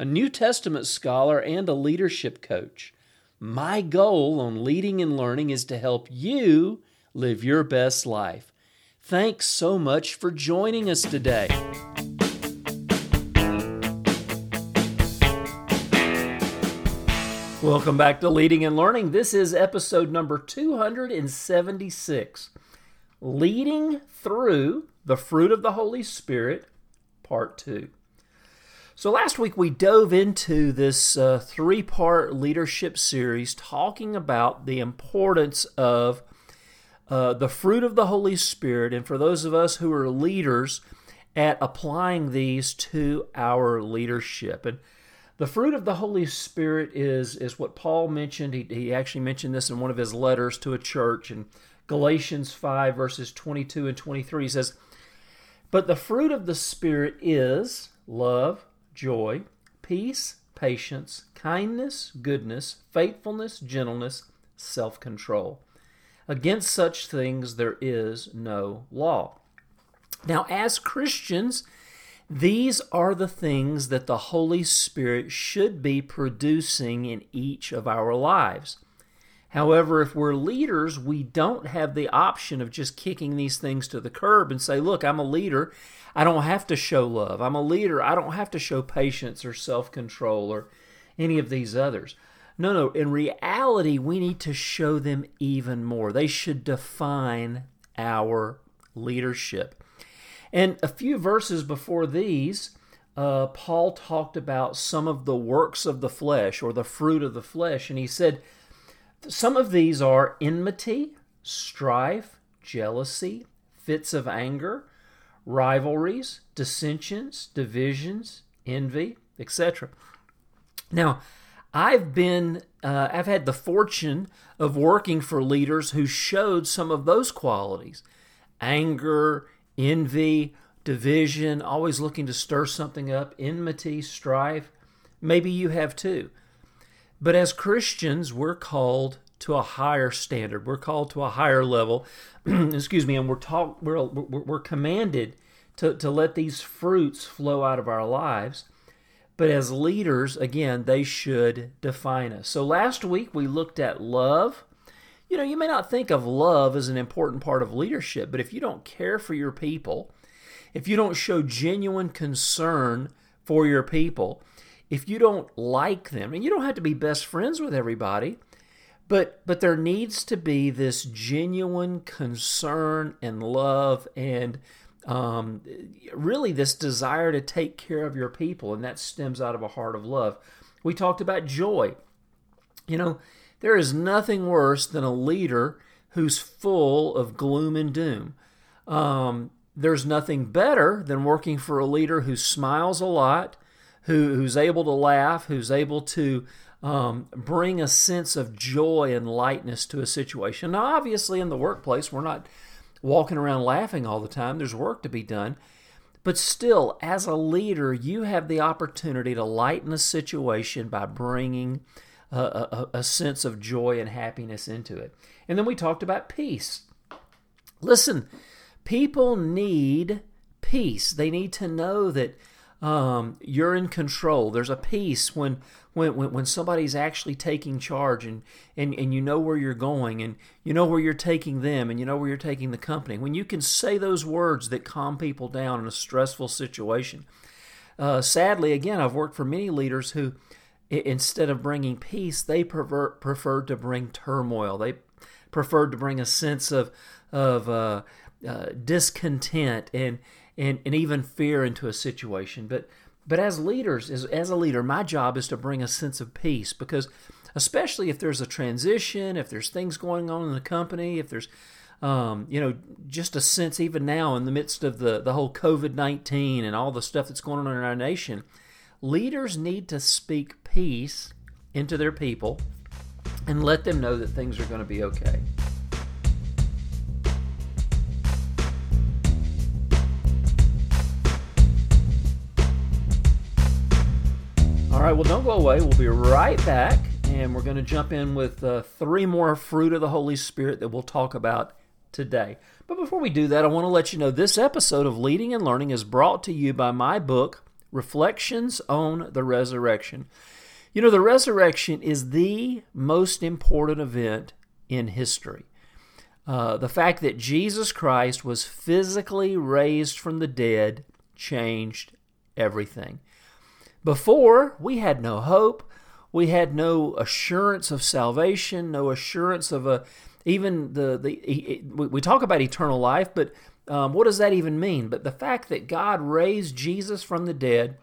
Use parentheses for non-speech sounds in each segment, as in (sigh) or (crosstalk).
a New Testament scholar, and a leadership coach. My goal on leading and learning is to help you live your best life. Thanks so much for joining us today. Welcome back to Leading and Learning. This is episode number 276 Leading Through the Fruit of the Holy Spirit, Part 2. So, last week we dove into this uh, three part leadership series talking about the importance of uh, the fruit of the Holy Spirit, and for those of us who are leaders, at applying these to our leadership. And the fruit of the Holy Spirit is, is what Paul mentioned. He, he actually mentioned this in one of his letters to a church in Galatians 5, verses 22 and 23. He says, But the fruit of the Spirit is love, joy, peace, patience, kindness, goodness, faithfulness, gentleness, self control. Against such things there is no law. Now, as Christians, these are the things that the Holy Spirit should be producing in each of our lives. However, if we're leaders, we don't have the option of just kicking these things to the curb and say, Look, I'm a leader. I don't have to show love. I'm a leader. I don't have to show patience or self control or any of these others. No, no. In reality, we need to show them even more. They should define our leadership. And a few verses before these, uh, Paul talked about some of the works of the flesh or the fruit of the flesh. And he said, some of these are enmity, strife, jealousy, fits of anger, rivalries, dissensions, divisions, envy, etc. Now, I've been, uh, I've had the fortune of working for leaders who showed some of those qualities anger, envy, division, always looking to stir something up, enmity, strife. Maybe you have too. But as Christians, we're called to a higher standard. We're called to a higher level. (clears throat) Excuse me, and we're taught we're, we're, commanded to, to let these fruits flow out of our lives. But as leaders, again, they should define us. So last week we looked at love. You know, you may not think of love as an important part of leadership, but if you don't care for your people, if you don't show genuine concern for your people, if you don't like them, and you don't have to be best friends with everybody, but but there needs to be this genuine concern and love and um, really this desire to take care of your people, and that stems out of a heart of love. We talked about joy. You know, there is nothing worse than a leader who's full of gloom and doom. Um, there's nothing better than working for a leader who smiles a lot, who, who's able to laugh, who's able to um, bring a sense of joy and lightness to a situation. Now, obviously, in the workplace, we're not walking around laughing all the time, there's work to be done. But still, as a leader, you have the opportunity to lighten a situation by bringing a, a, a sense of joy and happiness into it. And then we talked about peace. Listen, people need peace. They need to know that um, you're in control. There's a peace when, when when when somebody's actually taking charge and, and and you know where you're going and you know where you're taking them and you know where you're taking the company. When you can say those words that calm people down in a stressful situation. Uh, sadly, again, I've worked for many leaders who, instead of bringing peace, they prefer, preferred to bring turmoil. They preferred to bring a sense of of uh, uh, discontent and and, and even fear into a situation. But but as leaders, as, as a leader, my job is to bring a sense of peace because especially if there's a transition, if there's things going on in the company, if there's um, you know, just a sense even now in the midst of the, the whole COVID 19 and all the stuff that's going on in our nation, leaders need to speak peace into their people and let them know that things are going to be okay. All right, well, don't go away. We'll be right back, and we're going to jump in with uh, three more fruit of the Holy Spirit that we'll talk about today. But before we do that, I want to let you know this episode of Leading and Learning is brought to you by my book, Reflections on the Resurrection. You know, the resurrection is the most important event in history. Uh, the fact that Jesus Christ was physically raised from the dead changed everything. Before, we had no hope. We had no assurance of salvation, no assurance of a even the the we talk about eternal life, but um, what does that even mean? But the fact that God raised Jesus from the dead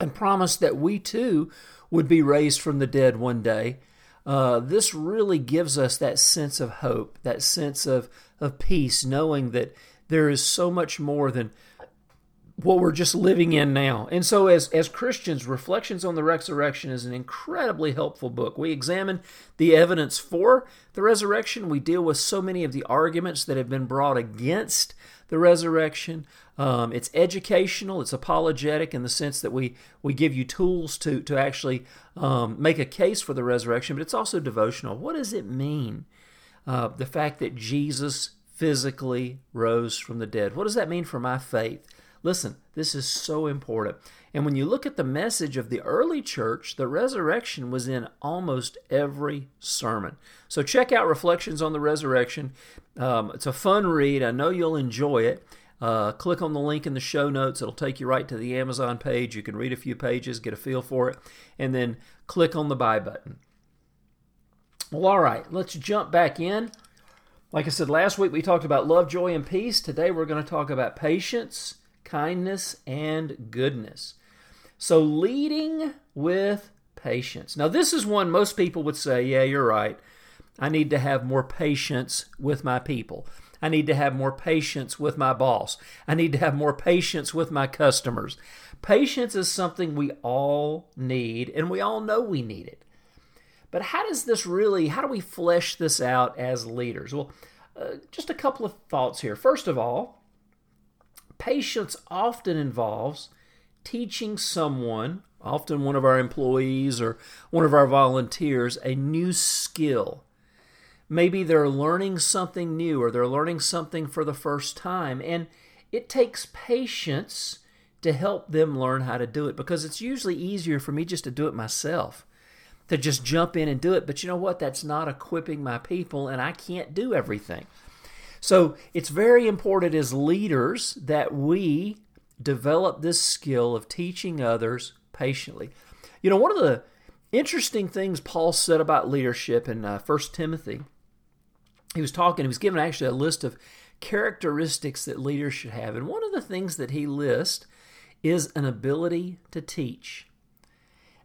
and promised that we too would be raised from the dead one day, uh, this really gives us that sense of hope, that sense of of peace, knowing that there is so much more than what we're just living in now. And so, as, as Christians, Reflections on the Resurrection is an incredibly helpful book. We examine the evidence for the resurrection, we deal with so many of the arguments that have been brought against the resurrection. Um, it's educational, it's apologetic in the sense that we, we give you tools to, to actually um, make a case for the resurrection, but it's also devotional. What does it mean? Uh, the fact that Jesus physically rose from the dead. What does that mean for my faith? Listen, this is so important. And when you look at the message of the early church, the resurrection was in almost every sermon. So check out Reflections on the Resurrection. Um, it's a fun read. I know you'll enjoy it. Uh, click on the link in the show notes. It'll take you right to the Amazon page. You can read a few pages, get a feel for it, and then click on the buy button. Well, all right, let's jump back in. Like I said last week, we talked about love, joy, and peace. Today, we're going to talk about patience kindness, and goodness. So, leading with patience. Now, this is one most people would say, yeah, you're right. I need to have more patience with my people. I need to have more patience with my boss. I need to have more patience with my customers. Patience is something we all need, and we all know we need it. But how does this really, how do we flesh this out as leaders? Well, uh, just a couple of thoughts here. First of all, Patience often involves teaching someone, often one of our employees or one of our volunteers, a new skill. Maybe they're learning something new or they're learning something for the first time. And it takes patience to help them learn how to do it because it's usually easier for me just to do it myself, to just jump in and do it. But you know what? That's not equipping my people, and I can't do everything. So it's very important as leaders that we develop this skill of teaching others patiently. You know, one of the interesting things Paul said about leadership in uh, 1 Timothy, he was talking, he was given actually a list of characteristics that leaders should have. And one of the things that he lists is an ability to teach.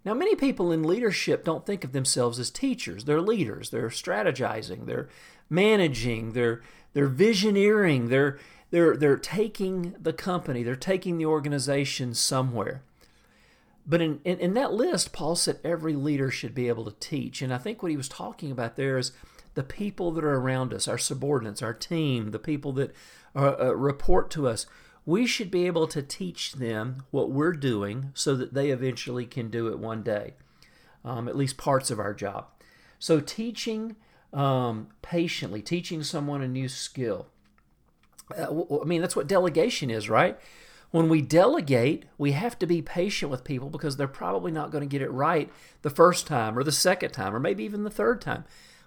Now, many people in leadership don't think of themselves as teachers. They're leaders. They're strategizing. They're managing. They're they're visioneering. They're they're they're taking the company. They're taking the organization somewhere. But in, in, in that list, Paul said every leader should be able to teach. And I think what he was talking about there is the people that are around us, our subordinates, our team, the people that uh, uh, report to us we should be able to teach them what we're doing so that they eventually can do it one day, um, at least parts of our job. So, teaching um, patiently, teaching someone a new skill. Uh, I mean, that's what delegation is, right? When we delegate, we have to be patient with people because they're probably not going to get it right the first time or the second time or maybe even the third time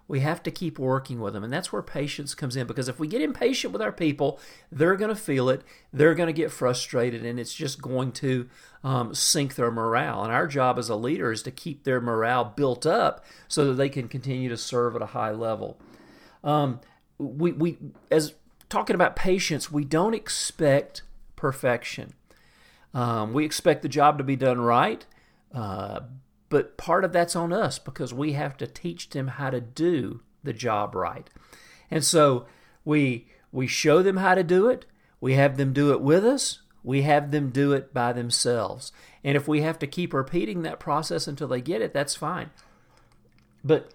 we have to keep working with them. And that's where patience comes in because if we get impatient with our people, they're going to feel it, they're going to get frustrated, and it's just going to um, sink their morale. And our job as a leader is to keep their morale built up so that they can continue to serve at a high level. Um, we, we, as talking about patience, we don't expect perfection. Um, we expect the job to be done right, uh, but part of that's on us because we have to teach them how to do the job right. And so we we show them how to do it, we have them do it with us, we have them do it by themselves. And if we have to keep repeating that process until they get it, that's fine. But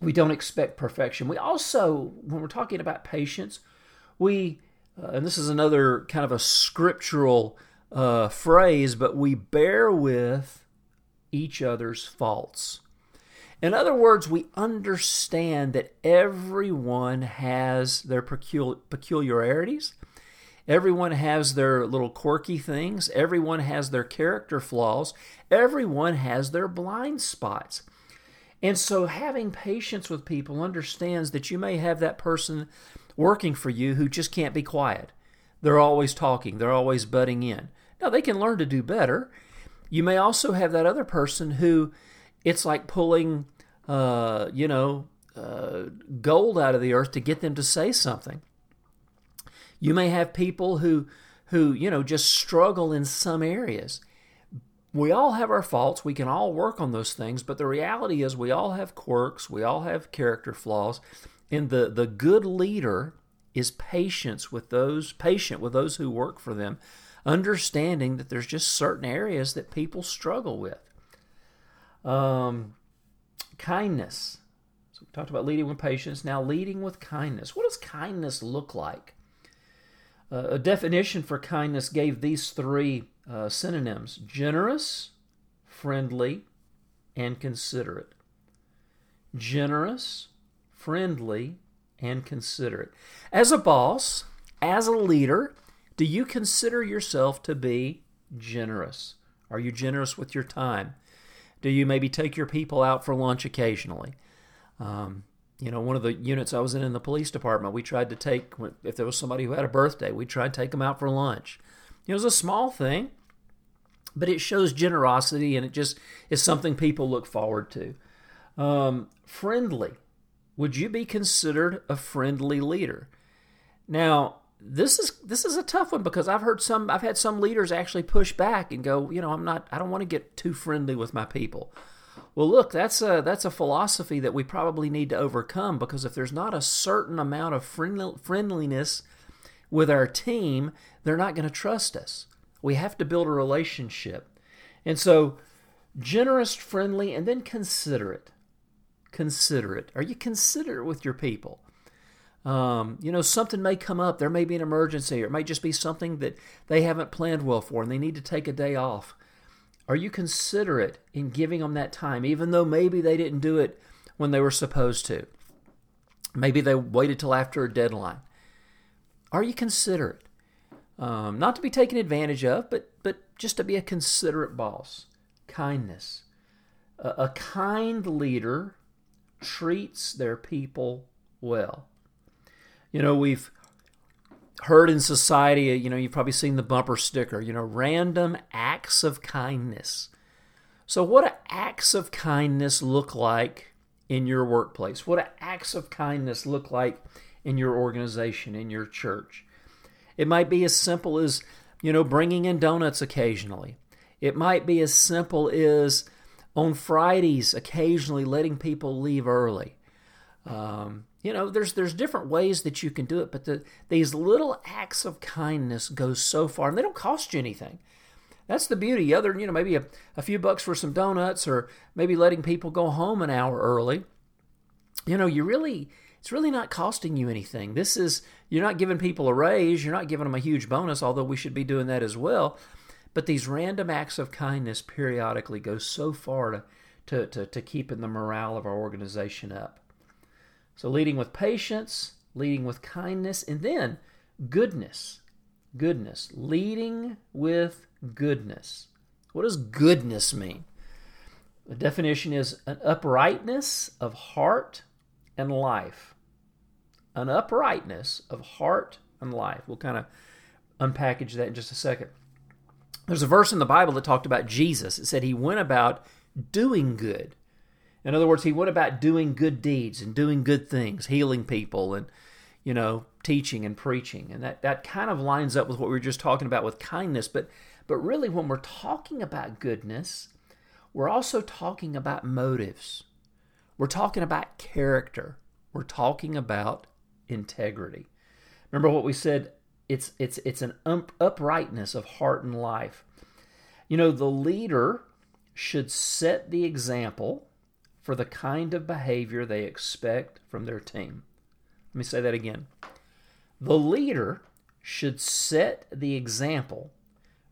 we don't expect perfection. We also, when we're talking about patience, we, uh, and this is another kind of a scriptural uh, phrase, but we bear with each other's faults. In other words, we understand that everyone has their peculiarities. Everyone has their little quirky things. Everyone has their character flaws. Everyone has their blind spots. And so, having patience with people understands that you may have that person working for you who just can't be quiet. They're always talking, they're always butting in. Now, they can learn to do better. You may also have that other person who it's like pulling, uh, you know, uh, gold out of the earth to get them to say something. You may have people who, who you know, just struggle in some areas. We all have our faults. We can all work on those things, but the reality is we all have quirks. We all have character flaws, and the the good leader is patience with those patient with those who work for them understanding that there's just certain areas that people struggle with. Um, kindness. So we talked about leading with patience. Now, leading with kindness. What does kindness look like? Uh, a definition for kindness gave these three uh, synonyms generous, friendly, and considerate. Generous, friendly, and considerate. As a boss, as a leader, do you consider yourself to be generous? Are you generous with your time? Do you maybe take your people out for lunch occasionally? Um, you know, one of the units I was in in the police department, we tried to take, if there was somebody who had a birthday, we tried to take them out for lunch. It was a small thing, but it shows generosity and it just is something people look forward to. Um, friendly. Would you be considered a friendly leader? Now, this is this is a tough one because I've heard some I've had some leaders actually push back and go, you know, I'm not I don't want to get too friendly with my people. Well, look, that's a that's a philosophy that we probably need to overcome because if there's not a certain amount of friendliness with our team, they're not going to trust us. We have to build a relationship. And so, generous, friendly, and then considerate. Considerate. Are you considerate with your people? Um, you know, something may come up. There may be an emergency, or it may just be something that they haven't planned well for and they need to take a day off. Are you considerate in giving them that time, even though maybe they didn't do it when they were supposed to? Maybe they waited till after a deadline. Are you considerate? Um, not to be taken advantage of, but but just to be a considerate boss. Kindness. A, a kind leader treats their people well. You know, we've heard in society, you know, you've probably seen the bumper sticker, you know, random acts of kindness. So, what do acts of kindness look like in your workplace? What do acts of kindness look like in your organization, in your church? It might be as simple as, you know, bringing in donuts occasionally. It might be as simple as on Fridays, occasionally letting people leave early. Um, you know there's there's different ways that you can do it but the, these little acts of kindness go so far and they don't cost you anything. That's the beauty. Other you know maybe a, a few bucks for some donuts or maybe letting people go home an hour early. You know you really it's really not costing you anything. This is you're not giving people a raise you're not giving them a huge bonus although we should be doing that as well. But these random acts of kindness periodically go so far to to, to, to keeping the morale of our organization up so, leading with patience, leading with kindness, and then goodness. Goodness. Leading with goodness. What does goodness mean? The definition is an uprightness of heart and life. An uprightness of heart and life. We'll kind of unpackage that in just a second. There's a verse in the Bible that talked about Jesus. It said he went about doing good. In other words, he went about doing good deeds and doing good things, healing people and, you know, teaching and preaching. And that, that kind of lines up with what we were just talking about with kindness. But, but really, when we're talking about goodness, we're also talking about motives. We're talking about character. We're talking about integrity. Remember what we said? It's, it's, it's an um, uprightness of heart and life. You know, the leader should set the example for the kind of behavior they expect from their team. Let me say that again. The leader should set the example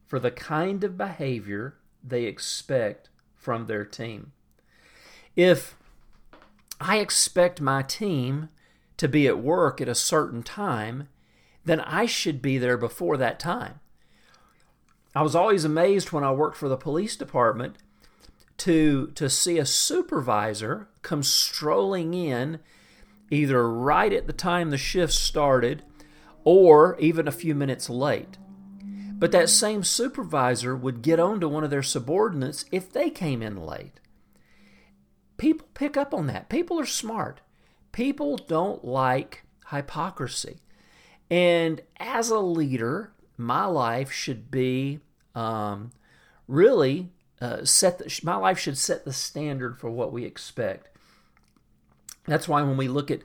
for the kind of behavior they expect from their team. If I expect my team to be at work at a certain time, then I should be there before that time. I was always amazed when I worked for the police department to to see a supervisor come strolling in either right at the time the shift started or even a few minutes late. But that same supervisor would get on to one of their subordinates if they came in late. People pick up on that. People are smart. People don't like hypocrisy. And as a leader, my life should be um, really uh, set. The, my life should set the standard for what we expect. That's why when we look at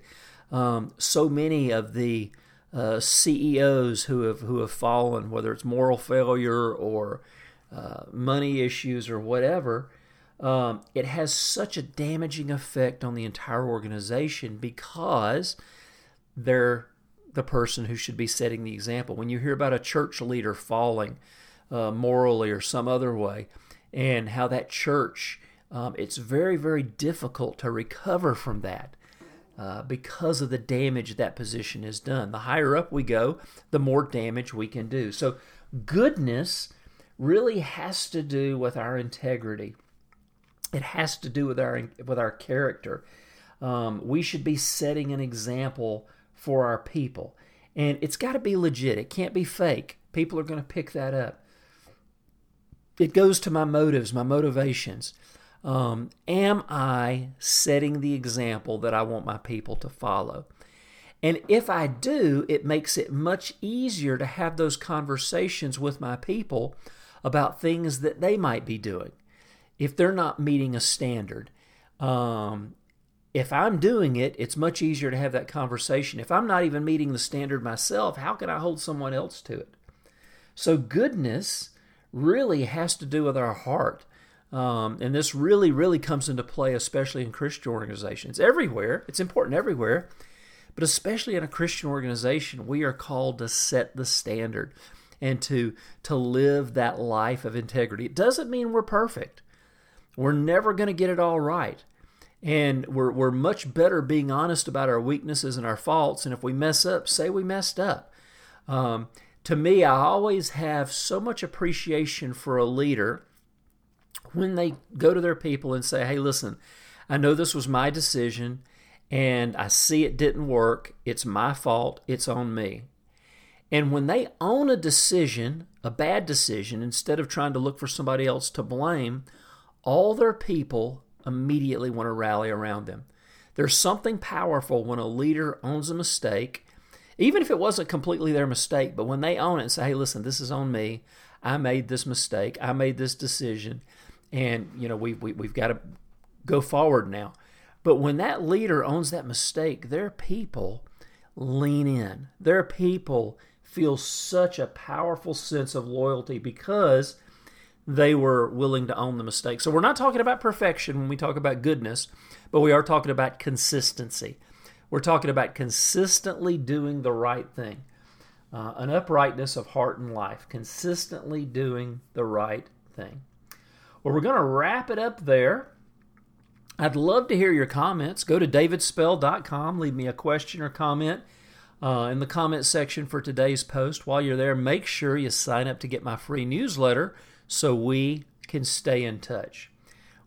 um, so many of the uh, CEOs who have who have fallen, whether it's moral failure or uh, money issues or whatever, um, it has such a damaging effect on the entire organization because they're the person who should be setting the example. When you hear about a church leader falling uh, morally or some other way, and how that church, um, it's very, very difficult to recover from that. Uh, because of the damage that position has done. The higher up we go, the more damage we can do. So, goodness really has to do with our integrity. It has to do with our with our character. Um, we should be setting an example for our people, and it's got to be legit. It can't be fake. People are going to pick that up. It goes to my motives, my motivations. Um, am I setting the example that I want my people to follow? And if I do, it makes it much easier to have those conversations with my people about things that they might be doing if they're not meeting a standard. Um, if I'm doing it, it's much easier to have that conversation. If I'm not even meeting the standard myself, how can I hold someone else to it? So, goodness really has to do with our heart. Um, and this really, really comes into play, especially in Christian organizations. Everywhere, it's important everywhere, but especially in a Christian organization, we are called to set the standard and to to live that life of integrity. It doesn't mean we're perfect. We're never going to get it all right. And we're, we're much better being honest about our weaknesses and our faults. And if we mess up, say we messed up. Um, to me, I always have so much appreciation for a leader when they go to their people and say, hey, listen, I know this was my decision and I see it didn't work. It's my fault. It's on me. And when they own a decision, a bad decision, instead of trying to look for somebody else to blame, all their people immediately want to rally around them. There's something powerful when a leader owns a mistake, even if it wasn't completely their mistake, but when they own it and say, hey, listen, this is on me. I made this mistake. I made this decision and you know we, we we've got to go forward now. But when that leader owns that mistake, their people lean in. Their people feel such a powerful sense of loyalty because they were willing to own the mistake. So we're not talking about perfection when we talk about goodness, but we are talking about consistency. We're talking about consistently doing the right thing, uh, an uprightness of heart and life, consistently doing the right thing. Well, we're going to wrap it up there. I'd love to hear your comments. Go to davidspell.com, leave me a question or comment uh, in the comment section for today's post. While you're there, make sure you sign up to get my free newsletter so we can stay in touch.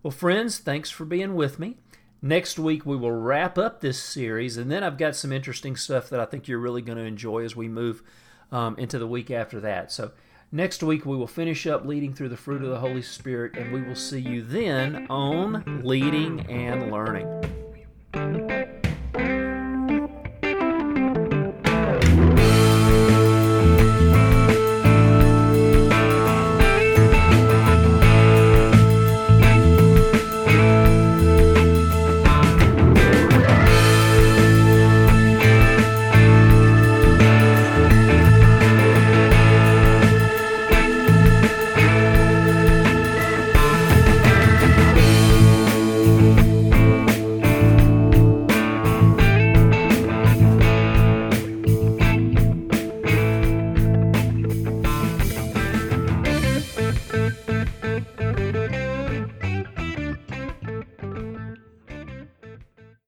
Well, friends, thanks for being with me. Next week, we will wrap up this series, and then I've got some interesting stuff that I think you're really going to enjoy as we move um, into the week after that. So, Next week, we will finish up leading through the fruit of the Holy Spirit, and we will see you then on Leading and Learning.